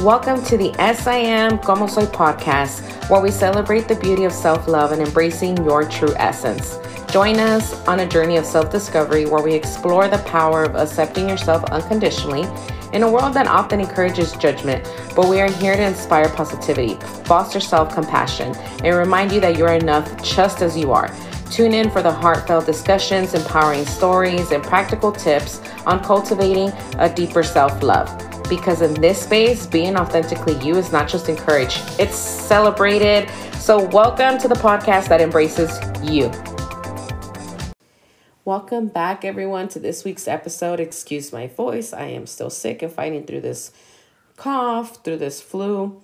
Welcome to the As I Am Como Soy podcast, where we celebrate the beauty of self love and embracing your true essence. Join us on a journey of self discovery where we explore the power of accepting yourself unconditionally in a world that often encourages judgment. But we are here to inspire positivity, foster self compassion, and remind you that you are enough just as you are. Tune in for the heartfelt discussions, empowering stories, and practical tips on cultivating a deeper self love because in this space, being authentically you is not just encouraged, it's celebrated. So, welcome to the podcast that embraces you. Welcome back, everyone, to this week's episode. Excuse my voice, I am still sick and fighting through this cough, through this flu.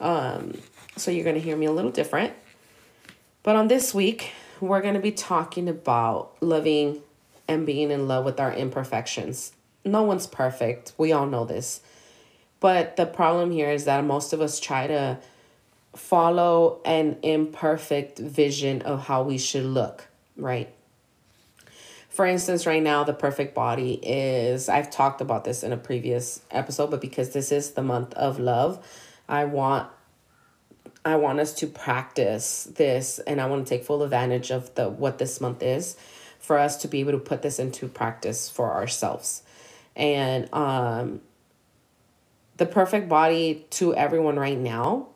Um, so, you're going to hear me a little different. But on this week, we're going to be talking about loving and being in love with our imperfections no one's perfect. We all know this. But the problem here is that most of us try to follow an imperfect vision of how we should look, right? For instance, right now, the perfect body is, I've talked about this in a previous episode, but because this is the month of love, I want I want us to practice this and I want to take full advantage of the what this month is for us to be able to put this into practice for ourselves and um the perfect body to everyone right now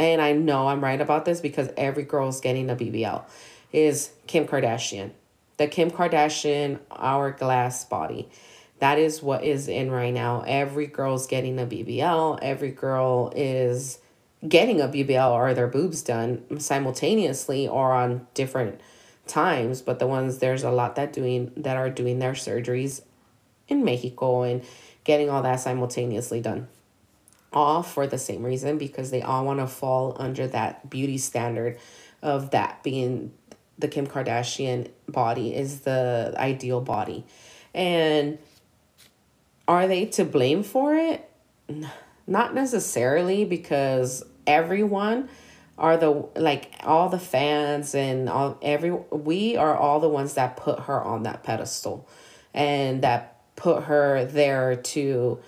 and I know I'm right about this because every girl's getting a BBL is Kim Kardashian. The Kim Kardashian hourglass body. That is what is in right now. Every girl's getting a BBL. Every girl is getting a BBL or their boobs done simultaneously or on different times. But the ones there's a lot that doing that are doing their surgeries in Mexico and getting all that simultaneously done. All for the same reason because they all want to fall under that beauty standard of that being the Kim Kardashian body is the ideal body. And are they to blame for it? Not necessarily because everyone are the like all the fans and all every we are all the ones that put her on that pedestal and that put her there to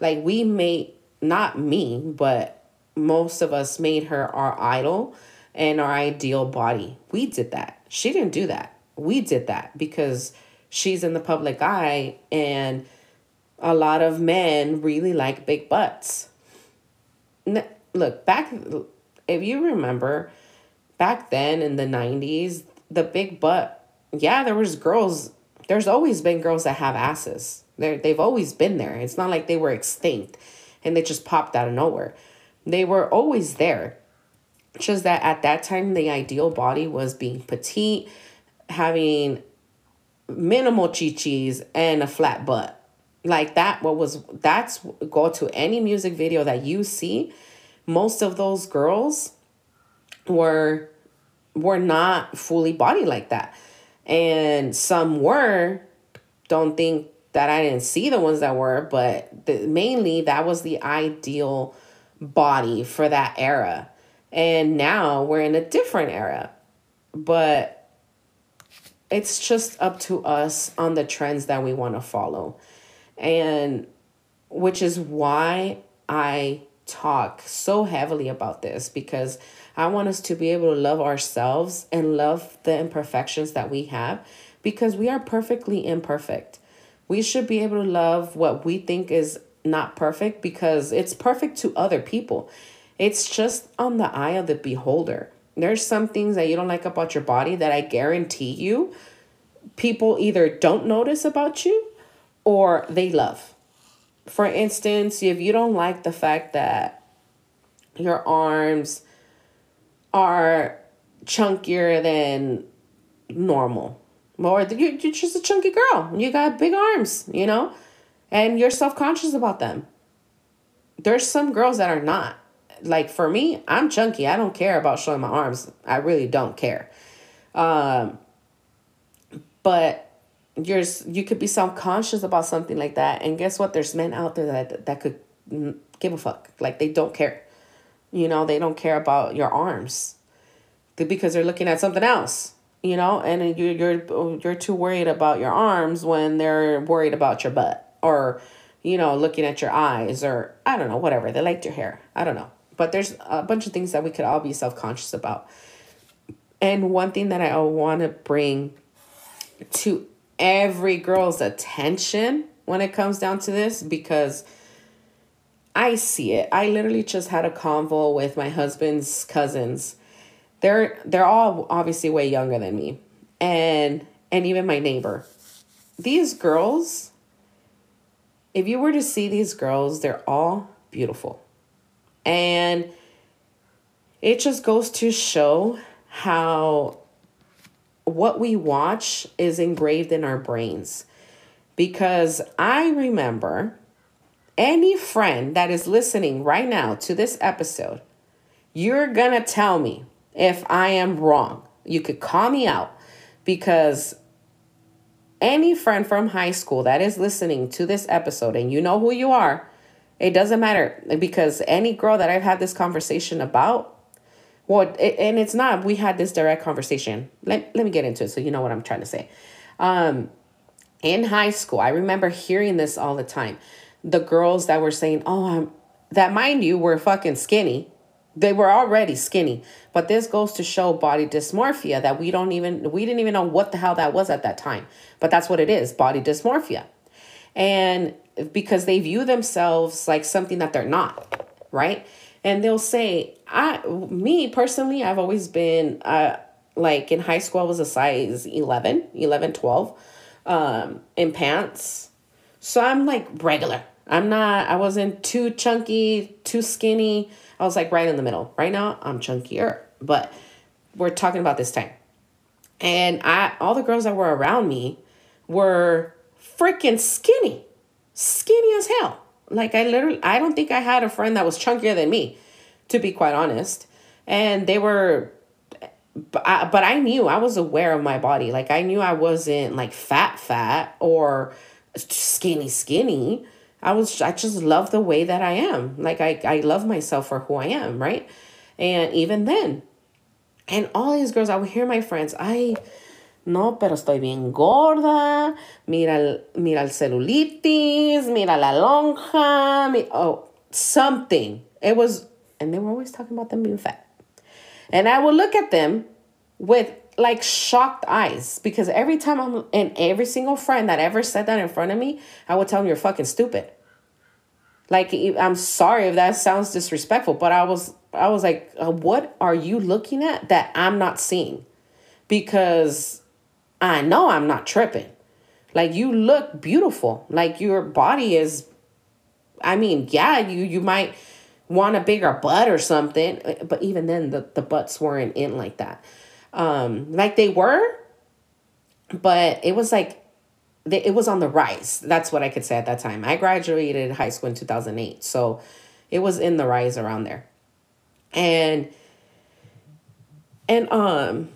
like we made not me but most of us made her our idol and our ideal body. We did that. She didn't do that. We did that because she's in the public eye and a lot of men really like big butts. Look back if you remember back then in the 90s the big butt yeah there was girls there's always been girls that have asses. They they've always been there. It's not like they were extinct and they just popped out of nowhere. They were always there. Just that at that time the ideal body was being petite, having minimal chichis and a flat butt. Like that what was that's go to any music video that you see, most of those girls were were not fully body like that and some were. Don't think that i didn't see the ones that were but the, mainly that was the ideal body for that era. And now we're in a different era. But it's just up to us on the trends that we want to follow. And which is why i talk so heavily about this because I want us to be able to love ourselves and love the imperfections that we have because we are perfectly imperfect. We should be able to love what we think is not perfect because it's perfect to other people. It's just on the eye of the beholder. There's some things that you don't like about your body that I guarantee you people either don't notice about you or they love. For instance, if you don't like the fact that your arms are chunkier than normal, or you're just a chunky girl, you got big arms, you know, and you're self conscious about them. There's some girls that are not. Like for me, I'm chunky. I don't care about showing my arms. I really don't care. Um, but you're you could be self-conscious about something like that and guess what there's men out there that that could give a fuck like they don't care you know they don't care about your arms because they're looking at something else you know and you're you're you're too worried about your arms when they're worried about your butt or you know, looking at your eyes or I don't know, whatever. They liked your hair. I don't know. But there's a bunch of things that we could all be self conscious about. And one thing that I want to bring to every girl's attention when it comes down to this because I see it. I literally just had a convo with my husband's cousins. They're they're all obviously way younger than me. And and even my neighbor. These girls if you were to see these girls, they're all beautiful. And it just goes to show how what we watch is engraved in our brains. Because I remember any friend that is listening right now to this episode, you're going to tell me if I am wrong. You could call me out because any friend from high school that is listening to this episode and you know who you are, it doesn't matter because any girl that I've had this conversation about, well, it, and it's not, we had this direct conversation. Let, let me get into it so you know what I'm trying to say. Um, in high school, I remember hearing this all the time. The girls that were saying, oh, I'm, that mind you were fucking skinny. They were already skinny, but this goes to show body dysmorphia that we don't even, we didn't even know what the hell that was at that time. But that's what it is body dysmorphia. And because they view themselves like something that they're not, right? And they'll say, I, me personally, I've always been, uh, like in high school, I was a size 11, 11, 12 um, in pants. So I'm like regular. I'm not, I wasn't too chunky, too skinny. I was like right in the middle. Right now, I'm chunkier, but we're talking about this time. And I, all the girls that were around me were freaking skinny, skinny as hell. Like I literally, I don't think I had a friend that was chunkier than me, to be quite honest. And they were but I, but I knew I was aware of my body. Like I knew I wasn't like fat fat or skinny skinny. I was I just love the way that I am. Like I I love myself for who I am, right? And even then, and all these girls, I would hear my friends, I no, pero estoy bien gorda. Mira el, mira el celulitis, mira la lonja, mi, oh, something. It was, and they were always talking about them being fat. And I would look at them with like shocked eyes because every time I'm in every single friend that ever said that in front of me, I would tell them you're fucking stupid. Like I'm sorry if that sounds disrespectful, but I was I was like, uh, what are you looking at that I'm not seeing? Because I know I'm not tripping. Like you look beautiful. Like your body is I mean, yeah, you you might want a bigger butt or something. But even then, the, the butts weren't in like that. Um, like they were, but it was like, it was on the rise. That's what I could say at that time. I graduated high school in 2008. So it was in the rise around there. And, and, um,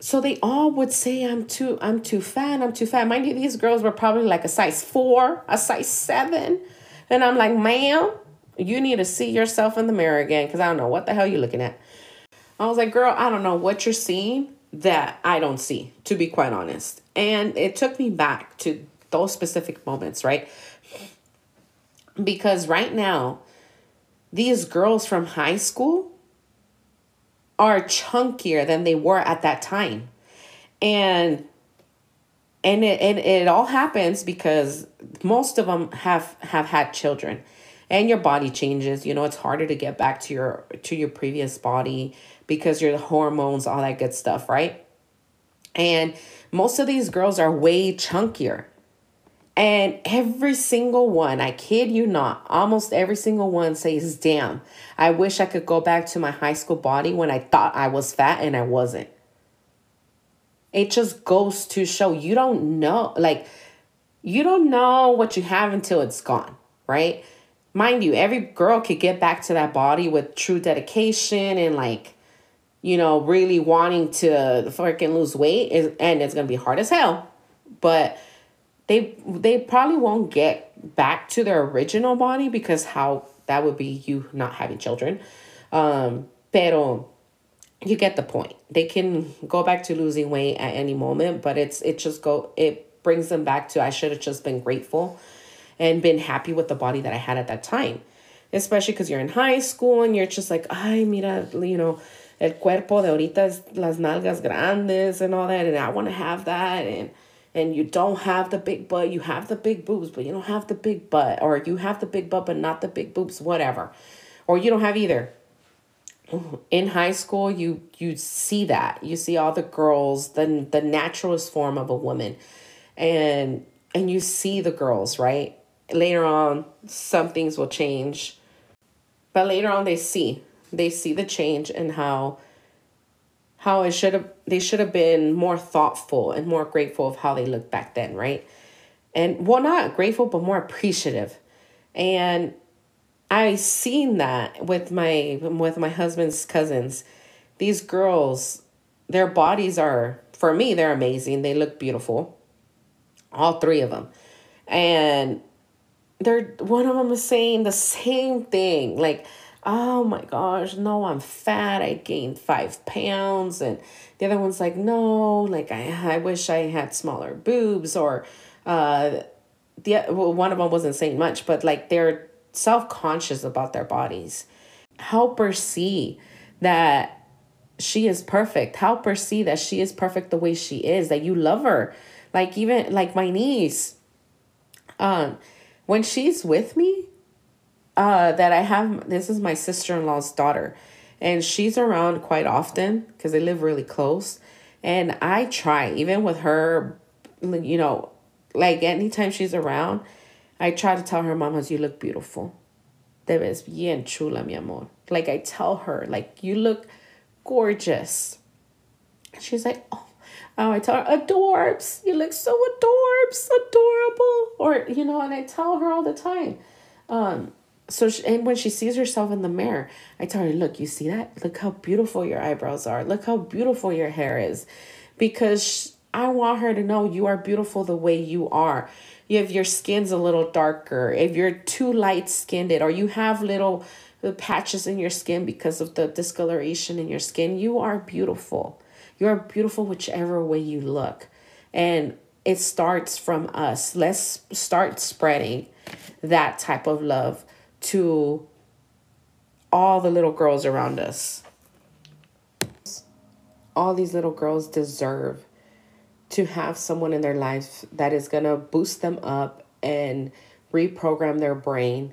so they all would say I'm too I'm too fat, I'm too fat. Mind you, these girls were probably like a size four, a size seven. And I'm like, ma'am, you need to see yourself in the mirror again because I don't know what the hell you're looking at. I was like, girl, I don't know what you're seeing that I don't see, to be quite honest. And it took me back to those specific moments, right? Because right now, these girls from high school are chunkier than they were at that time. And and it, and it all happens because most of them have have had children and your body changes you know it's harder to get back to your to your previous body because your hormones all that good stuff right and most of these girls are way chunkier and every single one, I kid you not, almost every single one says, Damn, I wish I could go back to my high school body when I thought I was fat and I wasn't. It just goes to show you don't know, like, you don't know what you have until it's gone, right? mind you, every girl could get back to that body with true dedication and like, you know, really wanting to freaking lose weight is and it's gonna be hard as hell. But they they probably won't get back to their original body because how that would be you not having children. Um, pero you get the point. They can go back to losing weight at any moment, but it's it just go it brings them back to I should have just been grateful and been happy with the body that I had at that time. Especially because you're in high school and you're just like, ay, mira, you know, el cuerpo de ahorita es las nalgas grandes and all that, and I want to have that. And and you don't have the big butt, you have the big boobs, but you don't have the big butt, or you have the big butt but not the big boobs, whatever. Or you don't have either. In high school, you you see that. You see all the girls, the the naturalist form of a woman. And and you see the girls, right? Later on, some things will change. But later on they see. They see the change and how how it should have they should have been more thoughtful and more grateful of how they looked back then, right? And well not grateful but more appreciative. And I seen that with my with my husband's cousins. These girls, their bodies are for me they're amazing. They look beautiful. All three of them. And they're one of them is saying the same thing like oh my gosh, no, I'm fat. I gained five pounds. And the other one's like, no, like I, I wish I had smaller boobs or, uh, the well, one of them wasn't saying much, but like they're self conscious about their bodies. Help her see that she is perfect. Help her see that she is perfect the way she is, that you love her. Like even like my niece, um, when she's with me, uh, that I have. This is my sister in law's daughter, and she's around quite often because they live really close. And I try, even with her, you know, like anytime she's around, I try to tell her, Mamas, you look beautiful. Te ves bien chula, mi amor. Like I tell her, like, you look gorgeous. She's like, oh, oh, I tell her, adorbs. You look so adorbs, adorable. Or, you know, and I tell her all the time. Um, so she, and when she sees herself in the mirror i tell her look you see that? Look how beautiful your eyebrows are. Look how beautiful your hair is. Because i want her to know you are beautiful the way you are. If your skin's a little darker if you're too light skinned or you have little uh, patches in your skin because of the discoloration in your skin you are beautiful. You're beautiful whichever way you look. And it starts from us. Let's start spreading that type of love to all the little girls around us. All these little girls deserve to have someone in their life that is going to boost them up and reprogram their brain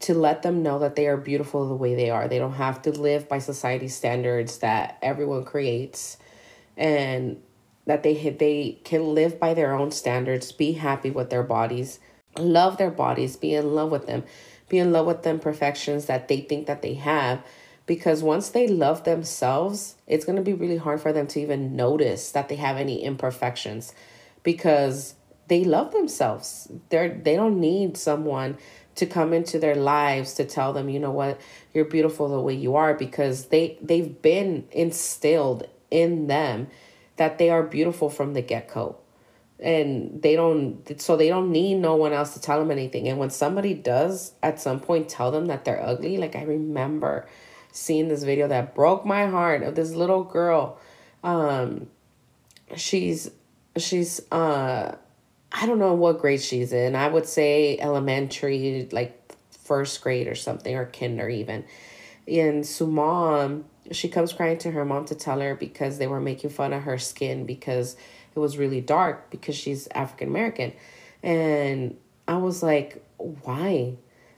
to let them know that they are beautiful the way they are. They don't have to live by society standards that everyone creates and that they they can live by their own standards, be happy with their bodies, love their bodies, be in love with them be in love with the imperfections that they think that they have because once they love themselves it's going to be really hard for them to even notice that they have any imperfections because they love themselves. They're they don't need someone to come into their lives to tell them you know what? You're beautiful the way you are because they they've been instilled in them that they are beautiful from the get-go and they don't so they don't need no one else to tell them anything. And when somebody does at some point tell them that they're ugly like i remember seeing this video that broke my heart of this little girl. Um she's she's uh i don't know what grade she's in. I would say elementary like first grade or something or kinder even. And so mom she comes crying to her mom to tell her because they were making fun of her skin because it was really dark because she's African American. And I was like, why?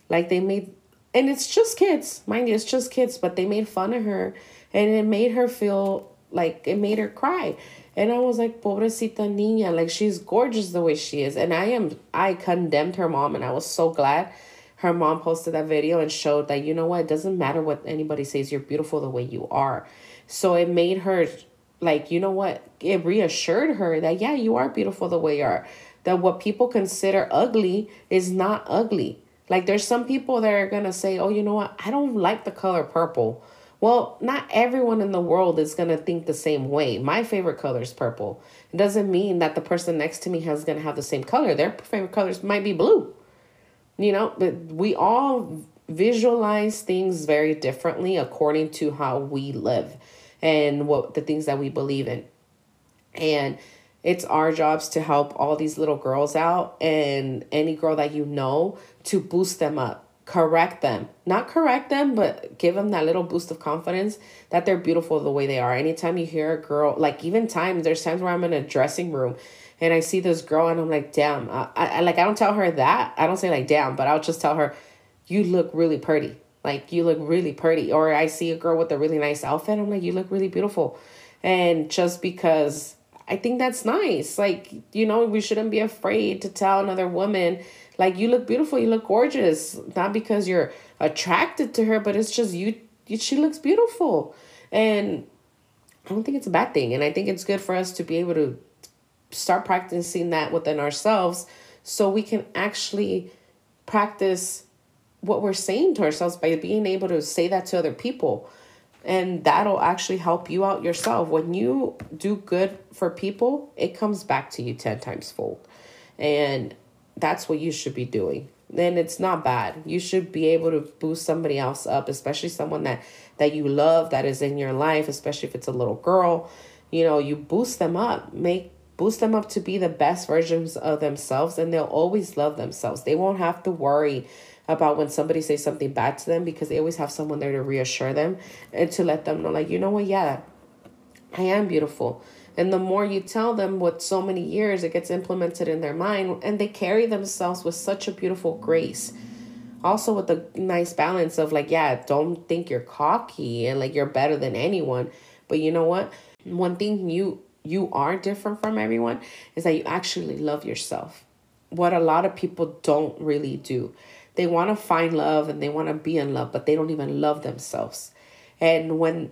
Like they made and it's just kids, mind you, it's just kids, but they made fun of her and it made her feel like it made her cry. And I was like, pobrecita niña, like she's gorgeous the way she is. And I am I condemned her mom and I was so glad her mom posted that video and showed that you know what, it doesn't matter what anybody says, you're beautiful the way you are. So it made her like you know what? It reassured her that yeah you are beautiful the way you are that what people consider ugly is not ugly. Like there's some people that are gonna say oh you know what? I don't like the color purple. Well not everyone in the world is gonna think the same way. My favorite color is purple. It doesn't mean that the person next to me has gonna have the same color. Their favorite colors might be blue you know? But we all visualize things very differently according to how we live and what the things that we believe in. And it's our jobs to help all these little girls out and any girl that you know to boost them up correct them. Not correct them but give them that little boost of confidence that they're beautiful the way they are. Anytime you hear a girl like even times there's times where i'm in a dressing room and i see this girl and i'm like damn I, I like i don't tell her that. I don't say like damn but i'll just tell her you look really pretty like you look really pretty. Or i see a girl with a really nice outfit i'm like you look really beautiful. And just because i think that's nice. Like you know we shouldn't be afraid to tell another woman like you look beautiful you look gorgeous. Not because you're attracted to her but it's just you, you she looks beautiful. And i don't think it's a bad thing. And i think it's good for us to be able to start practicing that within ourselves so we can actually practice what we're saying to ourselves by being able to say that to other people. And that'll actually help you out yourself. When you do good for people it comes back to you 10 times fold. And that's what you should be doing. Then it's not bad. You should be able to boost somebody else up especially someone that that you love that is in your life especially if it's a little girl. You know you boost them up. Make boost them up to be the best versions of themselves and they'll always love themselves they won't have to worry about when somebody says something bad to them because they always have someone there to reassure them and to let them know like you know what yeah i am beautiful and the more you tell them with so many years, it gets implemented in their mind and they carry themselves with such a beautiful grace. Also, with a nice balance of like, yeah, don't think you're cocky and like you're better than anyone. But you know what? One thing you you are different from everyone is that you actually love yourself. What a lot of people don't really do. They want to find love and they want to be in love, but they don't even love themselves. And when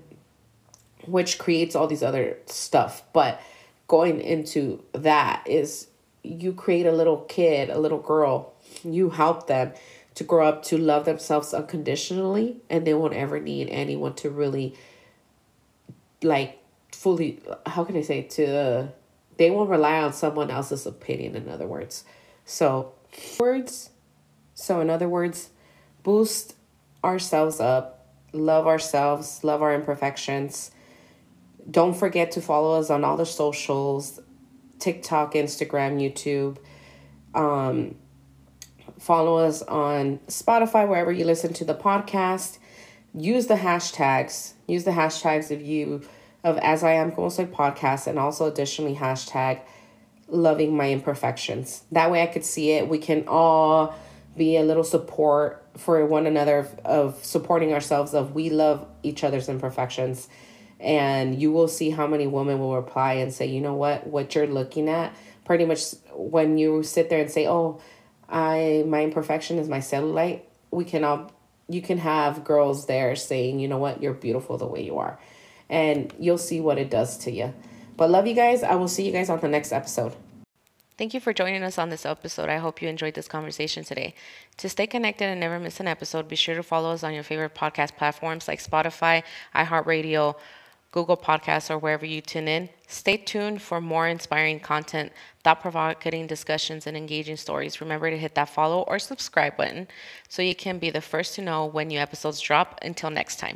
which creates all these other stuff. But going into that is you create a little kid, a little girl, you help them to grow up to love themselves unconditionally and they won't ever need anyone to really like fully how can I say to they won't rely on someone else's opinion in other words. So words so in other words, boost ourselves up, love ourselves, love our imperfections don't forget to follow us on all the socials TikTok, Instagram, YouTube. Um, follow us on Spotify, wherever you listen to the podcast. Use the hashtags. Use the hashtags of you, of As I Am Como Soy podcast, and also additionally hashtag loving my imperfections. That way I could see it. We can all be a little support for one another of, of supporting ourselves of we love each other's imperfections. And you will see how many women will reply and say you know what? What you're looking at pretty much when you sit there and say oh i my imperfection is my cellulite. We can all you can have girls there saying you know what? You're beautiful the way you are and you'll see what it does to you but love you guys i will see you guys on the next episode Thank you for joining us on this episode. I hope you enjoyed this conversation today. To stay connected and never miss an episode, be sure to follow us on your favorite podcast platforms like Spotify, iHeartRadio, Google Podcasts, or wherever you tune in. Stay tuned for more inspiring content, thought provoking discussions, and engaging stories. Remember to hit that follow or subscribe button so you can be the first to know when new episodes drop. Until next time.